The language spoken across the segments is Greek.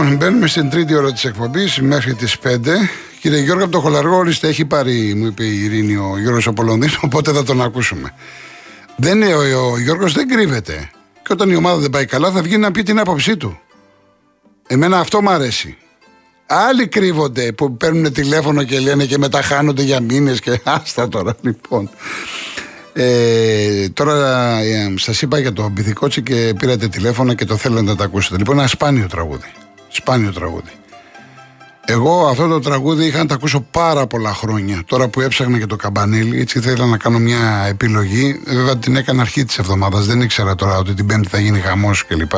Λοιπόν, μπαίνουμε στην τρίτη ώρα της εκπομπής μέχρι τις 5. Κύριε Γιώργο από το Χολαργό, ορίστε, έχει πάρει, μου είπε η Ειρήνη, ο Γιώργος Απολωνδίνο, οπότε θα τον ακούσουμε. Δεν είναι, ο, ο Γιώργος δεν κρύβεται. Και όταν η ομάδα δεν πάει καλά, θα βγει να πει την άποψή του. Εμένα αυτό μου αρέσει. Άλλοι κρύβονται που παίρνουν τηλέφωνο και λένε και μετά χάνονται για μήνες και άστα τώρα λοιπόν. Ε, τώρα ε, σας είπα για το Μπιθικότσι και πήρατε τηλέφωνο και το θέλετε να τα ακούσετε. Λοιπόν, ένα σπάνιο τραγούδι. Σπάνιο τραγούδι. Εγώ αυτό το τραγούδι είχα να το ακούσω πάρα πολλά χρόνια. Τώρα που έψαχνα και το καμπανίλι, έτσι ήθελα να κάνω μια επιλογή. Βέβαια την έκανα αρχή της εβδομάδας. Δεν ήξερα τώρα ότι την Πέμπτη θα γίνει χαμός κλπ.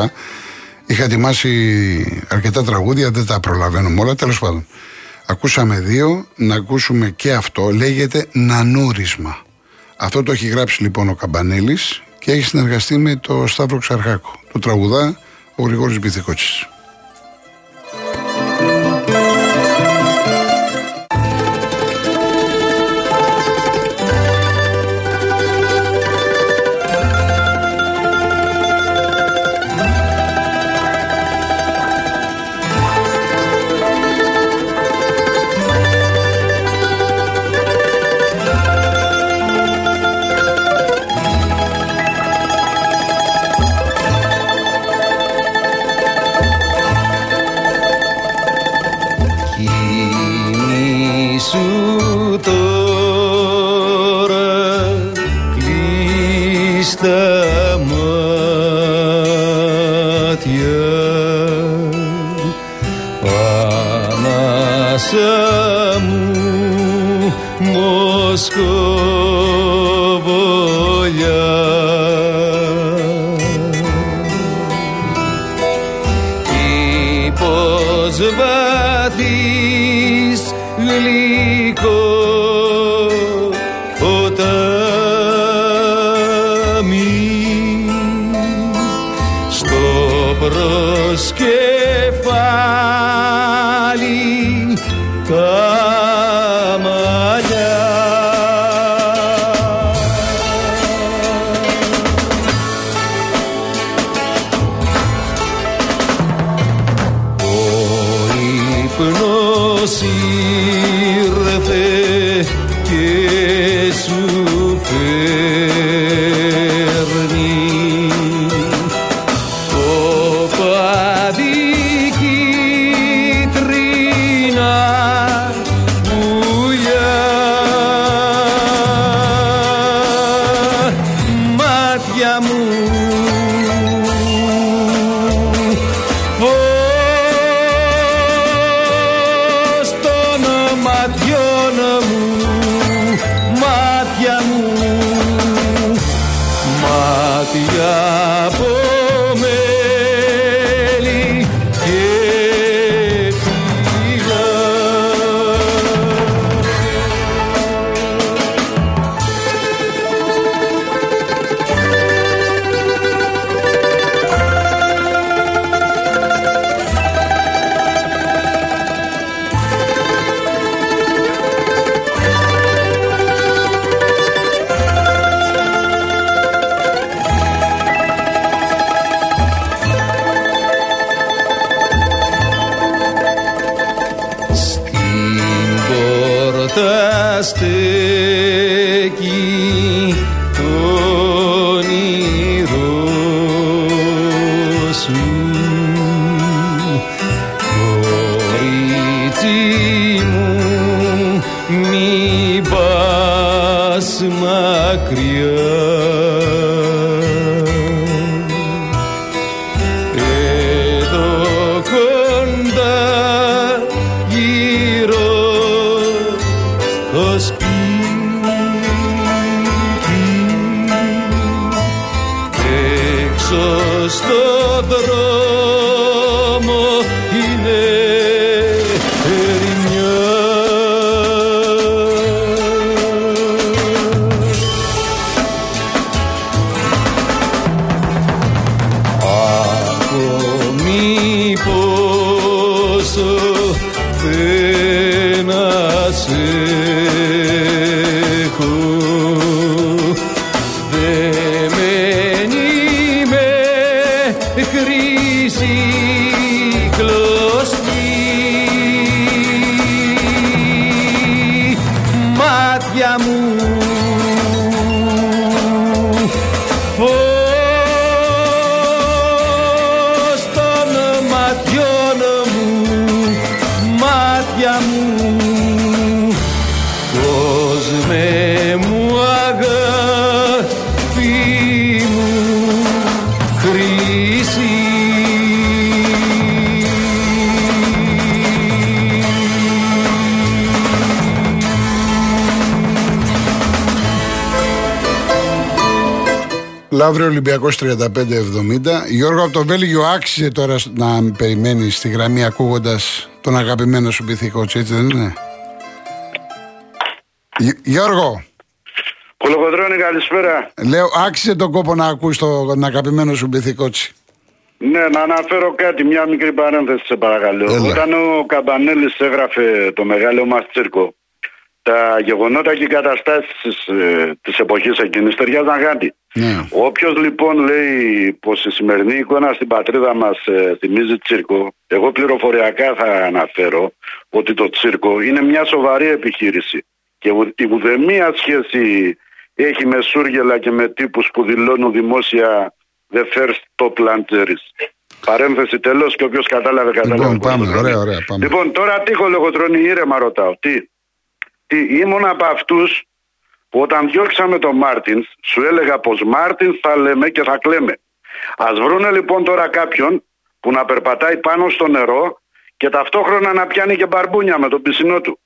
Είχα ετοιμάσει αρκετά τραγούδια, δεν τα προλαβαίνουμε όλα. Τέλος πάντων, ακούσαμε δύο, να ακούσουμε και αυτό. Λέγεται Νανούρισμα. Αυτό το έχει γράψει λοιπόν ο Καμπανέλης και έχει συνεργαστεί με το Σταύρο Ξαρχάκο. Το τραγουδά ο Γρηγόρης Μπιθικότσης. Μοσκοβολιά Υποσβάλλει κρίση κλωτσιά Μου Λαύριο Ολυμπιακός 35-70. Γιώργο από το Βέλγιο άξιζε τώρα να περιμένει στη γραμμή ακούγοντας τον αγαπημένο σου πυθικό, έτσι δεν είναι; Γι- Γιώργο, Κολοκοτρώνη, καλησπέρα. λέω άξιζε τον κόπο να ακούσει τον αγαπημένο σου πυθικότσι. Ναι, να αναφέρω κάτι, μια μικρή παρένθεση σε παρακαλώ. Έλα. Όταν ο Καμπανέλης έγραφε το μεγάλο μας τσίρκο, τα γεγονότα και οι καταστάσεις ε, της εποχής εκείνης ταιριάζαν κάτι. Ναι. Όποιος λοιπόν λέει πως η σημερινή εικόνα στην πατρίδα μας ε, θυμίζει τσίρκο, εγώ πληροφοριακά θα αναφέρω ότι το τσίρκο είναι μια σοβαρή επιχείρηση και ου- η ουδεμία σχέση έχει με σούργελα και με τύπους που δηλώνουν δημόσια the first top luncheries. Παρένθεση τέλος και όποιος κατάλαβε κατάλαβε. Λοιπόν, πάμε, Κολοκοτρώνη. ωραία, ωραία, πάμε. Λοιπόν, τώρα τι κολοκοτρώνει ήρεμα ρωτάω. Τι, τι ήμουν από αυτούς που όταν διώξαμε τον Μάρτινς, σου έλεγα πως Μάρτινς θα λέμε και θα κλαίμε. Α βρούνε λοιπόν τώρα κάποιον που να περπατάει πάνω στο νερό και ταυτόχρονα να πιάνει και μπαρμπούνια με τον πισινό του.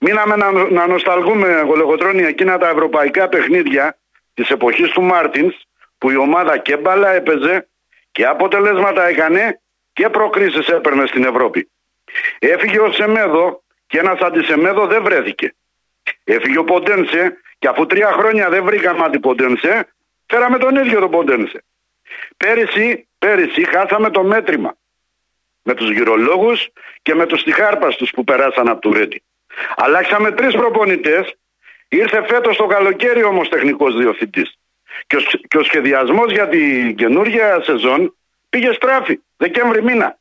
Μείναμε να, να νοσταλγούμε, γολογοτρώνει, εκείνα τα ευρωπαϊκά παιχνίδια της εποχής του Μάρτινς, που η ομάδα και μπάλα έπαιζε και αποτελέσματα έκανε και προκρίσεις έπαιρνε στην Ευρώπη. Έφυγε ο Σεμέδο και ένας αντισεμέδο δεν βρέθηκε. Έφυγε ο Ποντένσε και αφού τρία χρόνια δεν βρήκαμε αντιποντένσε, φέραμε τον ίδιο τον Ποντένσε. Πέρυσι, πέρυσι χάσαμε το μέτρημα με τους γυρολόγους και με τους τυχάρπαστους που περάσαν από του Ρέντι. Αλλάξαμε τρεις προπονητές, ήρθε φέτος το καλοκαίρι όμως τεχνικός διευθυντής. Και ο, σ- και ο σχεδιασμός για την καινούργια σεζόν πήγε στράφη, Δεκέμβρη μήνα.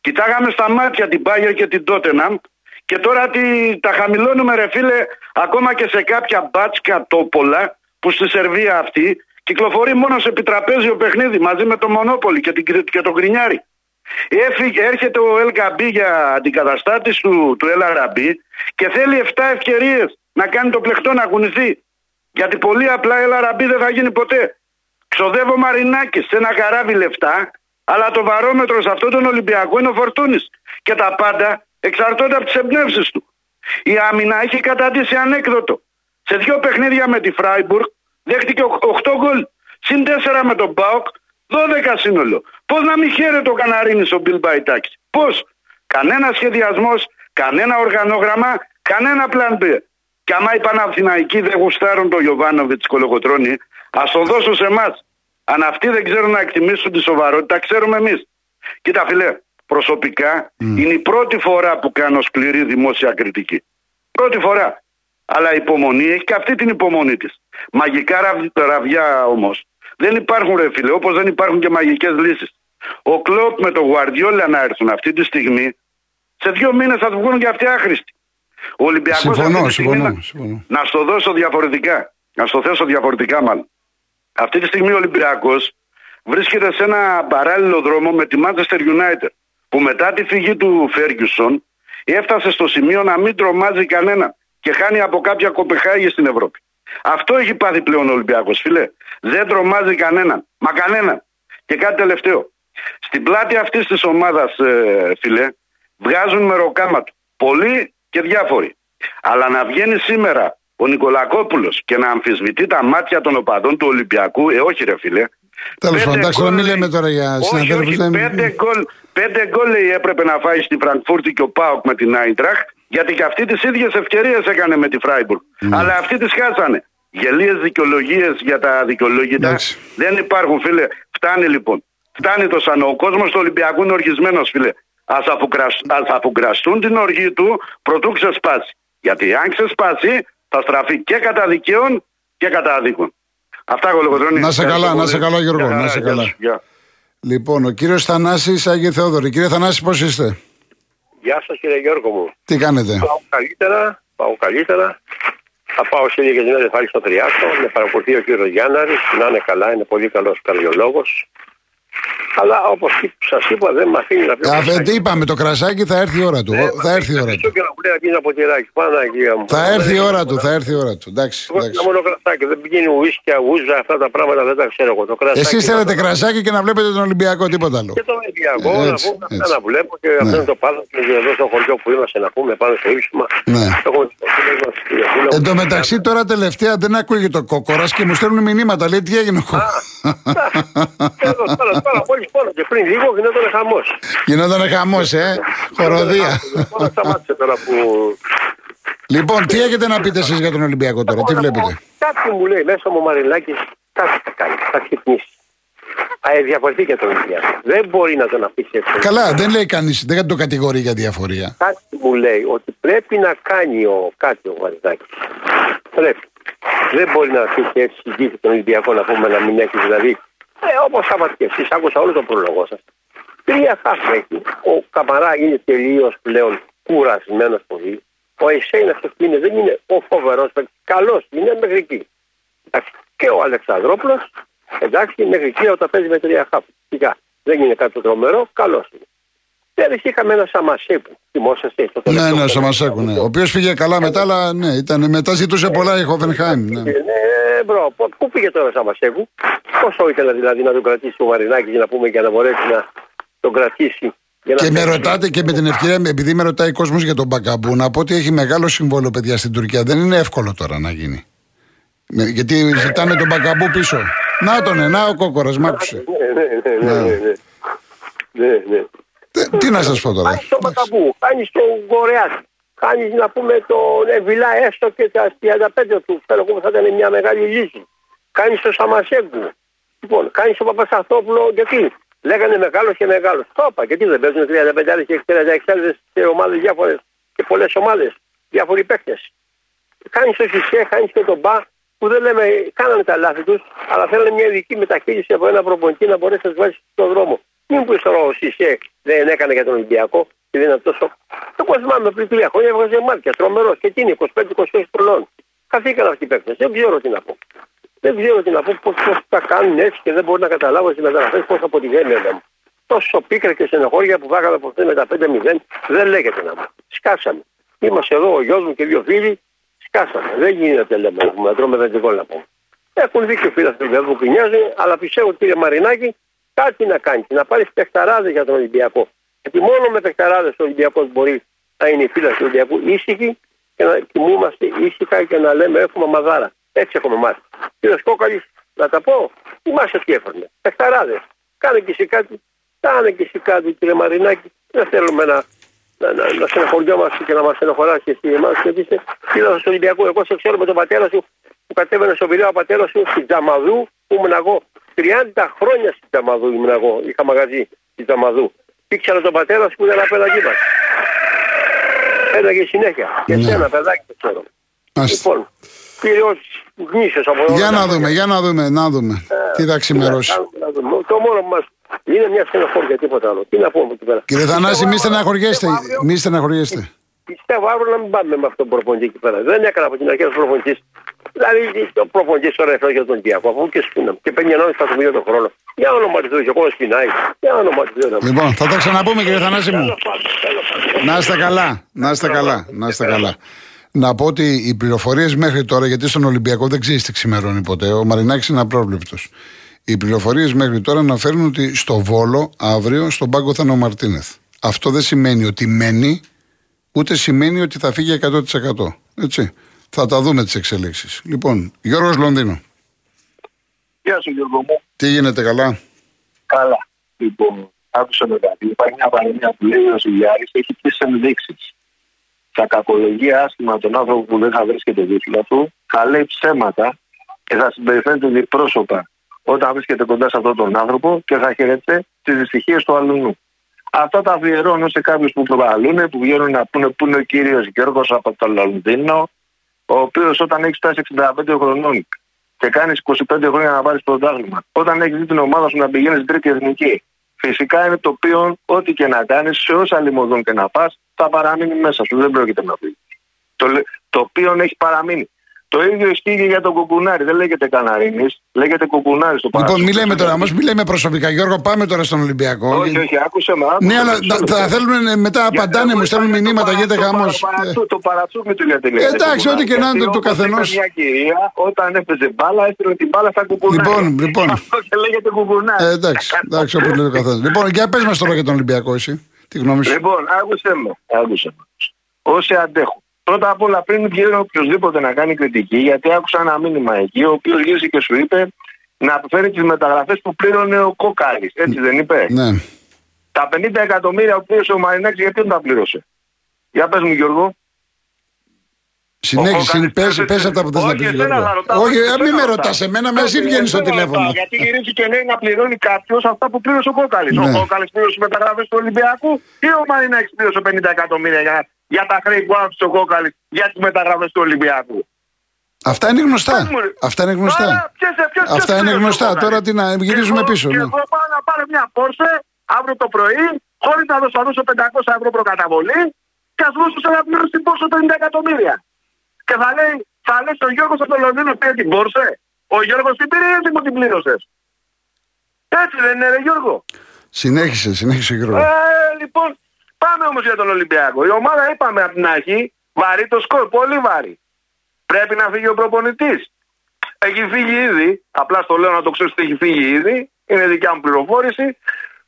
Κοιτάγαμε στα μάτια την Πάγια και την Τότεναμ και τώρα τι, τα χαμηλώνουμε ρε φίλε ακόμα και σε κάποια μπάτσκα τόπολα που στη Σερβία αυτή κυκλοφορεί μόνο σε επιτραπέζιο παιχνίδι μαζί με το Μονόπολη και, την, Κρι- και τον Γκρινιάρη. Έφυγε, έρχεται ο Ελκαμπή για αντικαταστάτης του, του Ελαραμπή και θέλει 7 ευκαιρίες να κάνει το πλεκτό να κουνηθεί. Γιατί πολύ απλά Ελαραμπή δεν θα γίνει ποτέ. Ξοδεύω Μαρινάκης σε ένα καράβι λεφτά, αλλά το βαρόμετρο σε αυτόν τον Ολυμπιακό είναι ο Φορτούνης. Και τα πάντα εξαρτώνται από τις εμπνεύσεις του. Η άμυνα έχει καταντήσει ανέκδοτο. Σε δύο παιχνίδια με τη Φράιμπουργκ δέχτηκε 8 γκολ. Συν 4 με τον Μπάουκ, 12 σύνολο. Πώς να μην χαίρεται ο Καναρίνης ο Μπιλ Μπαϊτάκης; Πώς; Κανένας σχεδιασμός, κανένα οργανόγραμμα, κανένα πλαν B. Και άμα οι Παναθηναϊκοί δεν γουστάρουν τον Γιωβάνοβιτς Κολοκοτρώνη, ας το δώσουν σε εμάς. Αν αυτοί δεν ξέρουν να εκτιμήσουν τη σοβαρότητα, ξέρουμε εμείς. Κοίτα, φιλέ, προσωπικά είναι η πρώτη φορά που κάνω σκληρή δημόσια κριτική. Πρώτη φορά. Αλλά η υπομονή έχει και αυτή την υπομονή της. Μαγικά ραβ- ραβιά όμως δεν υπάρχουν, ρε φίλε, όπως δεν υπάρχουν και μαγικές λύσεις. Ο Κλόπ με τον Γουαρδιόλα να έρθουν αυτή τη στιγμή, σε δύο μήνες θα του βγουν και αυτοί άχρηστοι. Ο Ολυμπιακός Συμφωνώ, αυτή τη στιγμή συμφωνώ, να- συμφωνώ. να στο δώσω διαφορετικά. Να στο θέσω διαφορετικά μάλλον. Αυτή τη στιγμή ο Ολυμπιακός βρίσκεται σε ένα παράλληλο δρόμο με τη Manchester United που μετά τη φυγή του Φέργκιουσον έφτασε στο σημείο να μην τρομάζει κανένα και χάνει από κάποια κοπεχάγη στην Ευρώπη. Αυτό έχει πάθει πλέον ο Ολυμπιακός φίλε. Δεν τρομάζει κανέναν. Μα κανέναν. Και κάτι τελευταίο. Στην πλάτη αυτής της ομάδας, φίλε, βγάζουν μεροκάματο. Πολλοί και διάφοροι. Αλλά να βγαίνει σήμερα ο Νικολακόπουλος και να αμφισβητεί τα μάτια των οπαδών του Ολυμπιακού, ε, όχι ρε φίλε. Τέλος Πέντε πάντων, εντάξει, γκολ, να μην λέει. λέμε τώρα για όχι, συναδέλφους, όχι, δεν- πέντε γκολ, πέντε γκολ λέει έπρεπε να φάει στη Φραγκφούρτη και ο Πάοκ με την Άιντραχ, γιατί και αυτή τις ίδιες ευκαιρίες έκανε με τη Φράιμπουργκ. Ναι. Αλλά αυτοί τις χάσανε. Γελίες δικαιολογίες για τα δικαιολόγητα Εντάξει. δεν υπάρχουν, φίλε. Φτάνει λοιπόν. Φτάνει το σαν ο κόσμος του Ολυμπιακού είναι οργισμένος, φίλε. Α αφουγκραστούν την οργή του προτού ξεσπάσει. Γιατί αν ξεσπάσει, θα στραφεί και κατά δικαίων και κατά αδίκων. Αυτά εγώ Λογοτρώνη. Να σε καλά, να σε καλά, Γιώργο, Γεια να χαρά, σε γεια καλά. σου, γεια. Λοιπόν, ο κύριος Θανάσης Άγιο Θεόδωρη. Κύριε Θανάση, πώς είστε, Γεια σας κύριε Γιώργο μου. τι κάνετε; Πάω καλύτερα, πάω καλύτερα. Θα πάω σε λίγες μέρες πάλι στο Τριάκο. Με παρακολουθεί ο κύριος Γιάνναρης. Να είναι καλά, είναι πολύ καλός καρδιολόγος. Αλλά όπως σας είπα, δεν με αφήνει να πιω. Αφέ, τι είπαμε, το κρασάκι θα έρθει η ώρα του. θα έρθει η ώρα του. Και να μου λέει να γίνει από τυράκι. Παναγία μου. Θα έρθει η ώρα του, θα έρθει η ώρα του. Εντάξει. Εγώ εντάξει. θέλω μόνο κρασάκι. Δεν πηγαίνει ουίσκια, γούζα, αυτά τα πράγματα δεν τα ξέρω εγώ. Το κρασάκι. Εσείς θέλετε κρασάκι και να βλέπετε τον Ολυμπιακό, τίποτα άλλο. Και τον Ολυμπιακό Ε, να έτσι, πούμε αυτά έτσι. να βλέπω και αυτό είναι το πάνω και εδώ στο χωριό που είμαστε να πούμε πάνω στο ύψημα. Ναι. Έχουμε τις φίλες μας, τις φίλες μας. Εν τω μεταξύ τώρα τελευταία δεν ακούγεται το κόκορας και μου στέλνουν μηνύματα. Λέει τι έγινε ο κόκορας. Εδώ, τώρα, τώρα, μόλις πόνο και πριν λίγο γινόταν χαμός. Γινόταν χαμός, ε. Χοροδία. Τώρα σταμάτησε τώρα που... λοιπόν, τι έχετε να πείτε εσείς για τον Ολυμπιακό τώρα, τι βλέπετε; Κάτι μου λέει μέσα μου ο Μαρινάκης, κάτι θα κάνει, θα ξυπνήσει. Α, ε, διαφορετεί και τον Ολυμπιακό. Δεν μπορεί να τον αφήσει έτσι. Καλά, δεν λέει κανείς, δεν το κατηγορεί για διαφορία. Κάτι μου λέει ότι πρέπει να κάνει ο, κάτι ο Μαρινάκης. Πρέπει. Δεν μπορεί να αφήσει έτσι συζήτηση τον Ολυμπιακό να πούμε να μην έχει δηλαδή. Ε, όπω είπατε και εσεί, άκουσα όλο τον πρόλογο σα. Τρία χάφη έχει. Ο Καμαρά είναι τελείω πλέον κουρασμένο πολύ. Ο Εσέιν αυτό που είναι δεν είναι ο φοβερό Καλό είναι μέχρι εκεί. Εντάξει. Και ο Αλεξανδρόπουλο, εντάξει, μέχρι εκεί όταν παίζει με τρία χάφη. Σιγά. Δεν είναι κάτι το τρομερό, καλό είναι. Πέρυσι είχαμε ένα Σαμασέκου. Θυμόσαστε. στο Ναι, τελευταίο ναι, ο παιχνίδι. Σαμασέκου, ναι. Ο οποίο πήγε καλά μετά, αλλά ναι, ήταν, μετά ζητούσε πολλά η Χόφενχάιμ. Ναι. Ε, Ναι, μπρο, πο- πού πήγε τώρα ο Σαμασέκου, πόσο ήθελε δηλαδή να τον κρατήσει ο Μαρινάκη για να πούμε και να μπορέσει να τον κρατήσει. για να Και με παίξει. ρωτάτε και με την ευκαιρία, επειδή με ρωτάει κόσμος για τον Μπακαμπού, να πω ότι έχει μεγάλο συμβόλαιο παιδιά στην Τουρκία. Δεν είναι εύκολο τώρα να γίνει. Με- Γιατί ζητάνε τον Μπακαμπού πίσω. Να τον, ε, να ο κόκορα, μ' άκουσε. Ναι, ναι, ναι, ναι, ναι, ναι. Ναι, ναι. Τε- Τι να σας πω τώρα. Κάνει το Μακαμπού, κάνεις τον Κορεάτη. Κάνεις να πούμε τον Εβιλά έστω και τα 35 του. Θέλω εγώ θα ήταν μια μεγάλη λύση. Κάνεις τον Σαμασέγκου. Λοιπόν, κάνεις τον Παπασταθόπουλο γιατί λέγανε μεγάλος και μεγάλος. Το είπα, γιατί δεν παίζουν 35 και 36 σε ομάδες διάφορες και πολλές ομάδες. Διάφοροι παίκτες. Κάνεις το Σισε, κάνεις και τον Μπα που δεν λέμε, κάνανε τα λάθη τους, αλλά θέλουν μια ειδική μεταχείριση από ένα προπονητή να μπορέσει να τους βάλει στον δρόμο. Μην που τώρα ο Σισε δεν έκανε για τον Ολυμπιακό και δεν είναι τόσο. Εγώ θυμάμαι πριν τρία χρόνια έβγαζε μάτια, τρομερός και τι είναι 25-26 χρονών. Καθήκαν αυτοί οι παίκτες. Δεν ξέρω τι να πω. Δεν ξέρω τι να πω, πώ τα κάνουν έτσι και δεν μπορεί να καταλάβω τις μεταγραφές πώς αποτυχαίνει ένα μου. Τόσο πίκρα και στενοχώρια που βάγαμε από αυτέ με τα 5-0 δεν λέγεται να μου. Σκάσαμε. Είμαστε εδώ ο γιος μου και δύο φίλοι, σκάσαμε. Δεν γίνεται λέμε να τρώμε δεντικό να πούμε. Έχουν δίκιο φίλοι αυτοί που πεινιάζουν, αλλά πιστεύω κύριε Μαρινάκη κάτι να κάνεις. Να πάρεις παιχταράδε για τον Ολυμπιακό. Γιατί μόνο με παιχταράδε ο Ολυμπιακός μπορεί να είναι η φύλλα του Ολυμπιακού ήσυχη και να κοιμούμαστε ήσυχα και να λέμε έχουμε μαδάρα. Έτσι έχουμε μάθει. Κύριε Κόκαλη, να τα πω, θυμάσαι τι έφερνε. Παιχταράδε. Κάνε και εσύ κάτι. Κάνε και εσύ κάτι, κύριε Μαρινάκη. Δεν θέλουμε να, να, να, να στενοχωριόμαστε και να μας στενοχωράσει εσύ εμάς. Γιατί είσαι φίλος του Ολυμπιακού. Εγώ σε ξέρω με τον πατέρα σου που κατέβαινε στο βιλέο ο πατέρας σου στην Τζαμαδού που ήμουν εγώ. 30 χρόνια στην Τζαμαδού ήμουν εγώ. Είχα μαγαζί στην Τζαμαδού. Ήξερα τον πατέρα σου που ήταν απέναντί μας. Έλεγε συνέχεια. Και Ναι. εσένα, παιδάκι, το ξέρω. Μάλιστα. Λοιπόν, κύριο γνήσιο από όλα Για τα να χρόνια. δούμε, για να δούμε, να δούμε. Τι θα ξημερώσει. Τι να κάνουμε, να δούμε. Το μόνο μα είναι μια στενοχώρια, τίποτα άλλο. Τι να πούμε από εκεί πέρα. Κύριε Θανάση, μη στεναχωριέστε. Πιστεύω αύριο- Μη στεναχωριέστε. Πιστεύω αύριο να μην πάμε με αυτόν τον προπονητή εκεί πέρα. Δεν έκανα από την αρχή ο προπονητής. Δηλαδή ο προπονητής τώρα έφερε για τον Κιακό. Αφού και σπίναμε. Και παίρνει 1,5 εκατομμύριο το χρόνο. Για όνομα του Θεού, και ο κόσμο σπινάει. Για όνομα του Θεού. να πούμε. Λοιπόν, θα τα ξαναπούμε κύριε Θανάση μου. Τέλος πάντων, τέλος πάντων. Να είστε καλά, να είστε καλά, να είστε καλά. Να πω ότι οι πληροφορίες μέχρι τώρα, γιατί στον Ολυμπιακό δεν ξέρεις τι ξημερώνει ποτέ, ο Μαρινάκης είναι απρόβλεπτος. Οι πληροφορίες μέχρι τώρα αναφέρουν ότι στο Βόλο αύριο στον πάγκο θα είναι ο Μαρτίνεθ. Αυτό δεν σημαίνει ότι μένει, ούτε σημαίνει ότι θα φύγει 100%. Έτσι. Θα τα δούμε τις εξελίξεις. Λοιπόν, Γιώργος Λονδίνο. Γεια σου Γιώργο μου. Τι γίνεται καλά; Καλά. Λοιπόν, άκουσα με κάτι. Υπάρχει μια παροιμία που λέει ο Σιλιάρης έχει τρει ενδείξεις. Θα κακολογεί άσχημα τον άνθρωπο που δεν θα βρίσκεται δίπλα του, θα λέει ψέματα και θα συμπεριφέρεται διπρόσωπα όταν βρίσκεται κοντά σε αυτόν τον άνθρωπο και θα χαιρετεί τις δυστυχίες του αλλού. Αυτά τα αφιερώνω σε κάποιους που προβάλλουν, που βγαίνουν να πούνε πού είναι ο κύριος Γιώργος από το Λονδίνο, ο οποίος όταν έχεις φτάσει 65 χρονών και κάνεις 25 χρόνια να πάρεις πρωτάθλημα, όταν έχεις δει την ομάδα σου να πηγαίνει στην τρίτη εθνική, φυσικά είναι το οποίο ό,τι και να κάνεις, σε όσα λιμωδών και να πας, θα παραμείνει μέσα σου. Δεν πρόκειται να φύγει. Το, λε- το οποίο έχει παραμείνει. Το ίδιο ισχύει και για τον Κουκουνάρη. Δεν λέγεται Καναρίνη, λέγεται Κουκουνάρη στο Λοιπόν, παράσιτο. μην λέμε τώρα, όμως μην λέμε προσωπικά. Γιώργο, πάμε τώρα στον Ολυμπιακό. Όχι, όχι, άκουσε με. άκουσε Ναι, με, αλλά μισό θα, λεπτό. θα θέλουν ε, μετά Γιατί απαντάνε, εγώ μου στέλνουν είπα για το μηνύματα, παρα- γίνεται το χαμό. παρα- παρατσού- Το παρατσούκι του γιατί λέγεται Εντάξει, κουκουνάρι. ό,τι και να είναι Γιατί του όπως καθενός. είπε Μια κυρία, όταν έπαιζε μπάλα, έστειλε την μπάλα στα κουκουνάρια. Λοιπόν, λοιπόν. Αυτό και λέγεται κουκουνάρι. Ε, εντάξει, εντάξει, όπω λέει ο καθένα. Λοιπόν, για πες μας τώρα για τον Ολυμπιακό, εσύ. Τι γνώμη σου. Λοιπόν, άκουσε με. Άκουσε με. Όσοι αντέχουν. Πρώτα απ' όλα, πριν βγει οποιοδήποτε να κάνει κριτική, γιατί άκουσα ένα μήνυμα εκεί, ο οποίος γύρισε και σου είπε να φέρει τις μεταγραφές που πλήρωνε ο Κόκαλης. Έτσι δεν είπε; Ναι. Τα 50 εκατομμύρια που πλήρωσε ο Μαρινάκης, γιατί δεν τα πλήρωσε; Για πες μου, Γιώργο. Συνέχισε, Κόκαλης πες, πλήρωσε- πες αυτά που θες να Όχι, πεις εσένα Γιώργο. θα ρωτάω, Όχι, εσένα ε, μην με ρωτάω. ρωτάς εμένα, με εσύ Όχι, βγαίνεις στο εσένα τηλέφωνο. ρωτάω, Γιατί γυρίζει και λέει να πληρώνει κάποιος αυτά που πλήρωσε ο Κόκαλης. Ναι. Ο Κόκαλης πλήρωσε μεταγραφές του Ολυμπιακού ή ο Μαρινάκης πλήρωσε 50 εκατομμύρια για, για τα χρέη που άφησε ο Κόκαλη για τις μεταγραφές του Ολυμπιακού. Αυτά είναι γνωστά. Πες μου, ρε. Αυτά είναι Άρα, γνωστά. ποιος- ποιος- ποιος Αυτά είναι πλήρωσε ο γνωστά. Κόκαλης. Τώρα τι να γυρίζουμε Και εγώ- πίσω. Και ναι. εγώ πάω να πάρω μια Porsche αύριο το πρωί, χωρίς να δώσω, θα δώσω 500 ευρώ προκαταβολή και ας δώσω σε ένα πλήρως στην Porsche 50 εκατομμύρια. Και θα λέει, θα λέει στον Γιώργο στο Λονδίνο πήρε την Porsche. Ο Γιώργος την πήρε ή εσύ μου την πλήρωσες; Έτσι δεν είναι, ρε Γιώργο. Συνέχισε, συνέχισε Γιώργο. Ε, λοιπόν, πάμε όμως για τον Ολυμπιακό. Η ομάδα είπαμε από την αρχή, βαρύ το σκορ, πολύ βαρύ. Πρέπει να φύγει ο προπονητής. Έχει φύγει ήδη. Απλά στο λέω να το ξέρει ότι έχει φύγει ήδη. Είναι δικιά μου πληροφόρηση.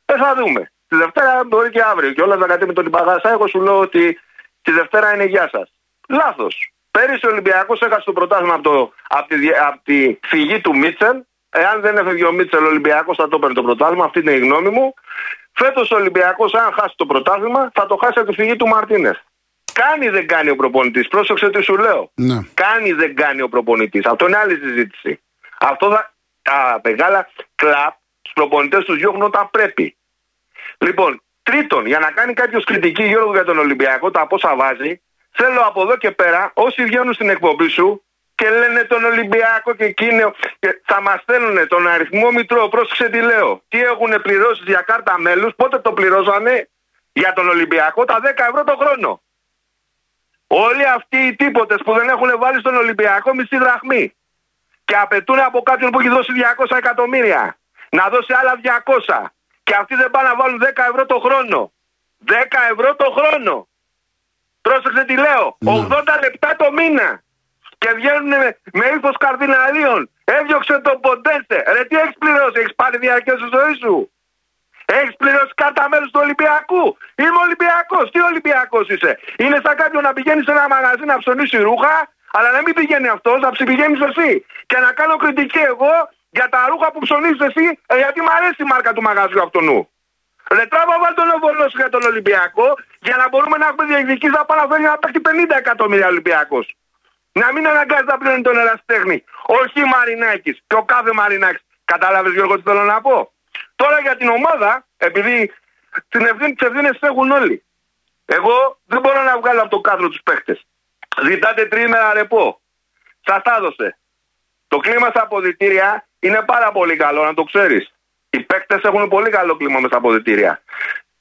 Ε, θα δούμε. Τη Δευτέρα μπορεί και αύριο. Και όλα τα κάτι με τον Ιμπαγάσα. Εγώ σου λέω ότι τη Δευτέρα είναι γεια σας. Λάθος. Πέρυσι ο Ολυμπιακός έχασε το πρωτάθλημα από, το, από, τη, δια- από τη φυγή του Μίτσελ. Εάν δεν έφευγε ο Μίτσελ, ο Ολυμπιακός θα το παίρνει το πρωτάθλημα. Αυτή είναι η γνώμη μου. Φέτος ο Ολυμπιακός, αν χάσει το πρωτάθλημα, θα το χάσει από τη φυγή του Μαρτίνες. Κάνει δεν κάνει ο προπονητής. Πρόσεξε τι σου λέω. Ναι. Κάνει δεν κάνει ο προπονητής. Αυτό είναι άλλη συζήτηση. Αυτό θα. Τα μεγάλα κλαπ τους προπονητές τους διώχνουν όταν πρέπει. Λοιπόν, τρίτον, για να κάνει κάποιος κριτική Γιώργο για τον Ολυμπιακό, τα πόσα βάζει, θέλω από εδώ και πέρα, όσοι βγαίνουν στην εκπομπή σου και λένε τον Ολυμπιακό και εκείνο, και θα μας στέλνουν τον αριθμό μητρό, πρόσεξε τι λέω. Τι έχουν πληρώσει για κάρτα μέλους, πότε το πληρώσανε για τον Ολυμπιακό, τα 10 ευρώ το χρόνο. Όλοι αυτοί οι τίποτες που δεν έχουν βάλει στον Ολυμπιακό μισή δραχμή και απαιτούν από κάποιον που έχει δώσει 200 εκατομμύρια να δώσει άλλα 200 και αυτοί δεν πάνε να βάλουν 10 ευρώ το χρόνο. 10 ευρώ το χρόνο. Πρόσεξε τι λέω. Ναι. 80 λεπτά το μήνα. Και βγαίνουν με, με ύφος καρδιναλίων. Έδιωξε τον Ποντένσε. Ρε τι έχεις πληρώσει, έχεις πάρει διαρκεία στη ζωή σου; Έχεις πληρώσει κάρτα μέλου του Ολυμπιακού. Είμαι Ολυμπιακός. Τι Ολυμπιακός είσαι; Είναι σαν κάποιον να πηγαίνει σε ένα μαγαζί να ψωνίσει ρούχα, αλλά να μην πηγαίνει αυτός, να πηγαίνει εσύ. Και να κάνω κριτική εγώ για τα ρούχα που ψωνίζεις εσύ, ε, γιατί μου αρέσει η μάρκα του μαγαζιού αυτού. Ρε τράβα βάλ τον Οβολός για τον Ολυμπιακό, για να μπορούμε να έχουμε διεκδικήσει να πάει να φέρει να παίξει 50 εκατομμύρια Ολυμπιακός. Να μην αναγκάζει να πληρώνει τον εραστέχνη. Όχι Μαρινάκης και ο κάθε Μαρινάκης. Κατάλαβες Γιώργο τι θέλω να πω; Τώρα για την ομάδα, επειδή την ευθύνη τις ευθύνες έχουν όλοι. Εγώ δεν μπορώ να βγάλω από το κάδρο τους παίχτες. Ζητάτε τρίμερα ρεπό. Σας τα έδωσε. Το κλίμα στα αποδητήρια είναι πάρα πολύ καλό, να το ξέρεις. Οι παίκτε έχουν πολύ καλό κλίμα μες στα αποδητήρια.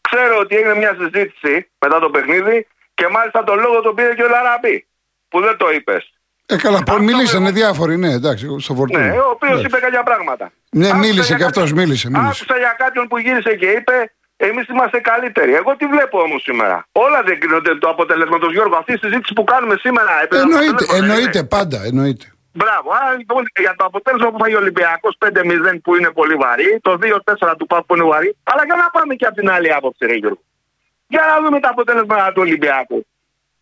Ξέρω ότι έγινε μια συζήτηση μετά το παιχνίδι και μάλιστα το λόγο τον πήρε και ο Λαραμπή. Που δεν το είπες. Ε, καλά, Αυτό μιλήσανε εγώ- διάφοροι, ναι, εντάξει, στο φορτίο. Ναι, ο οποίος είπε κάποια πράγματα. Ναι, Άκουσα μίλησε για και κάποιον- αυτός, μίλησε, μίλησε. Άκουσα για κάποιον που γύρισε και είπε Εμείς είμαστε καλύτεροι. Εγώ τι βλέπω όμως σήμερα. Όλα δεν κρίνονται το αποτέλεσμα του Γιώργου. Αυτή η συζήτηση που κάνουμε σήμερα. επί το Εννοείται, αποτέλεσμα δεν εννοείται είναι. πάντα, εννοείται. Μπράβο. Άρα λοιπόν για το αποτέλεσμα που φάει ο Ολυμπιακός 5-0 που είναι πολύ βαρύ, το 2-4 του Παπ που είναι βαρύ. Αλλά για να πάμε και από την άλλη άποψη, ρε Γιώργο. Για να δούμε τα αποτέλεσματα του Ολυμπιακού.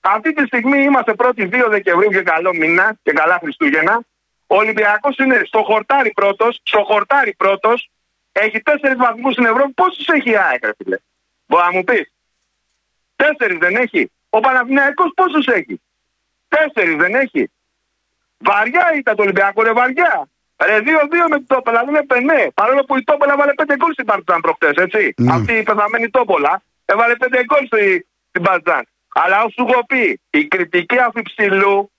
Αυτή τη στιγμή είμαστε 1η 2 Δεκεμβρίου και καλό μήνα και καλά Χριστούγεννα. Ο Ολυμπιακός είναι στο χορτάρι πρώτος, στο χορτάρι πρώτος, έχει 4 βαθμούς στην Ευρώπη. Πόσους έχει η ΑΕΚ, ρε φίλε; Μπορεί να μου πεις; Τέσσερις δεν έχει. Ο Παναθηναϊκός πόσους έχει; Τέσσερις δεν έχει. Βαριά ήταν το Ολυμπιακό, ρε βαριά. Ρε 2-2 με την Τόπολα, δεν είναι πενέ. Παρόλο που η Τόπολα βάλε 5 γκολ στην Παρτιζάν προχτές, έτσι. Ναι. Αυτή η πεθαμένη Τόπολα έβαλε 5 γκολ στη- στην Παρτιζάν. Αλλά όσο σου έχω πει, η κριτική αφιψηλού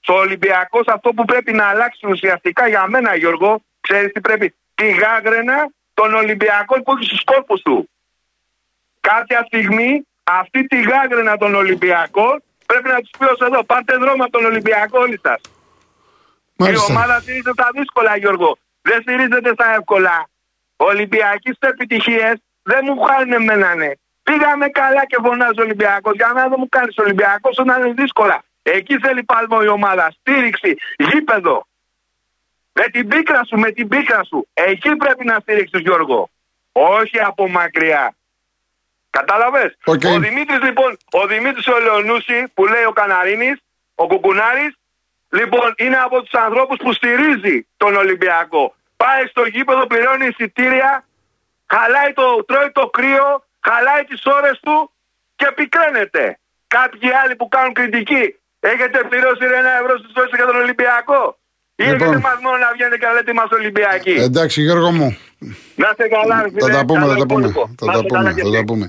στο Ολυμπιακός, αυτό που πρέπει να αλλάξει ουσιαστικά για μένα, Γιώργο, ξέρεις τι πρέπει; Τη γάγρενα των Ολυμπιακών που έχει στους κόρπου του. Κάποια στιγμή αυτή τη γάγρενα των Ολυμπιακών πρέπει να τους πει ως εδώ. Πάρτε δρόμο από τον Ολυμπιακό όλοι σας. Μάλιστα. Η ομάδα στηρίζεται στα δύσκολα, Γιώργο. Δεν στηρίζεται στα εύκολα. Ολυμπιακοί στι επιτυχίες δεν μου χάνουν εμένα, ναι. Πήγαμε καλά και φωνάζει Ολυμπιακός. Για μένα δεν μου κάνεις Ολυμπιακός όταν είναι δύσκολα. Εκεί θέλει πάλμο η ομάδα. Στήριξη, γήπεδο. Με την πίκρα σου, με την πίκρα σου. Εκεί πρέπει να στηρίξει Γιώργο. Όχι από μακριά. Κατάλαβες. Οκ. Ο Δημήτρης λοιπόν, ο Δημήτρης ο Λεωνούση που λέει ο Καναρίνης, ο Κουκουνάρης, λοιπόν είναι από τους ανθρώπους που στηρίζει τον Ολυμπιακό. Πάει στο γήπεδο, πληρώνει εισιτήρια, χαλάει το, τρώει το κρύο, χαλάει τις ώρες του και πικραίνεται. Κάποιοι άλλοι που κάνουν κριτική, έχετε πληρώσει ρε, ένα ευρώ στους δώσει για τον Ολυμπιακό; Ή Λοιπόν. έχετε μας μόνο να βγαίνετε και να λέτε είμαστε Ολυμπιακοί; Εντάξει, Γιώργο μου. να είστε καλά, ρε Θα φίλε. τα πούμε, Καλό θα τα πούμε. υπόλοιπο. Θα Να τα είστε καλά πούμε, και θα τα εσείς. πούμε.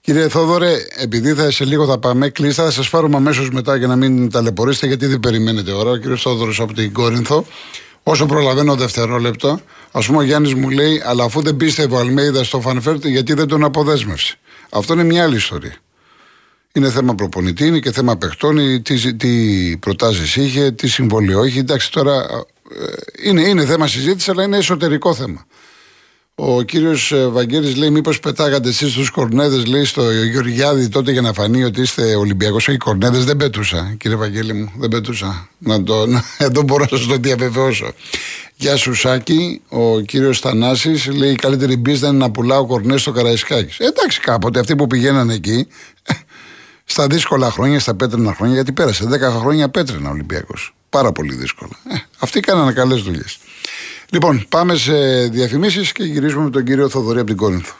Κύριε Θόδωρε, επειδή θα σε λίγο θα πάμε κλείστα, θα σας πάρουμε αμέσως μετά για να μην ταλαιπωρήσετε, γιατί δεν περιμένετε ώρα. Ο κύριος Θόδωρος από την Κόρινθο. Όσο προλαβαίνω δευτερόλεπτο, ας πούμε ο Γιάννης μου λέει, αλλά αφού δεν πίστευε ο Αλμέιδας στο Φανφέρτ, γιατί δεν τον αποδέσμευσε. Αυτό είναι μια άλλη ιστορία. Είναι θέμα προπονητή, είναι και θέμα παιχτών, ή τι, τι προτάσεις είχε, τι συμβολίο είχε. Εντάξει, τώρα ε, είναι, είναι θέμα συζήτησης, αλλά είναι εσωτερικό θέμα. Ο κύριος Βαγγέλης λέει: Μήπως πετάγατε εσείς τους κορνέδες, λέει στο Γεωργιάδη τότε για να φανεί ότι είστε Ολυμπιακός. Όχι, οι κορνέδες δεν πετούσα, κύριε Βαγγέλη μου, δεν πετούσα. Να το, να, εδώ μπορώ να σας το διαβεβαιώσω. Γεια σου, Σάκη. Ο κύριος Θανάσης λέει: Η καλύτερη μπίζα είναι να πουλάω κορνές στο Καραϊσκάκι. Ε, εντάξει, κάποτε αυτοί που πηγαίνανε εκεί, στα δύσκολα χρόνια, στα πέτρινα χρόνια, γιατί πέρασε 10 χρόνια πέτρινα Ολυμπιακός. Πάρα πολύ δύσκολα. Ε, αυτοί κάνανε καλές δουλειές. Λοιπόν, πάμε σε διαφημίσεις και γυρίζουμε με τον κύριο Θοδωρή από την Κόρινθο.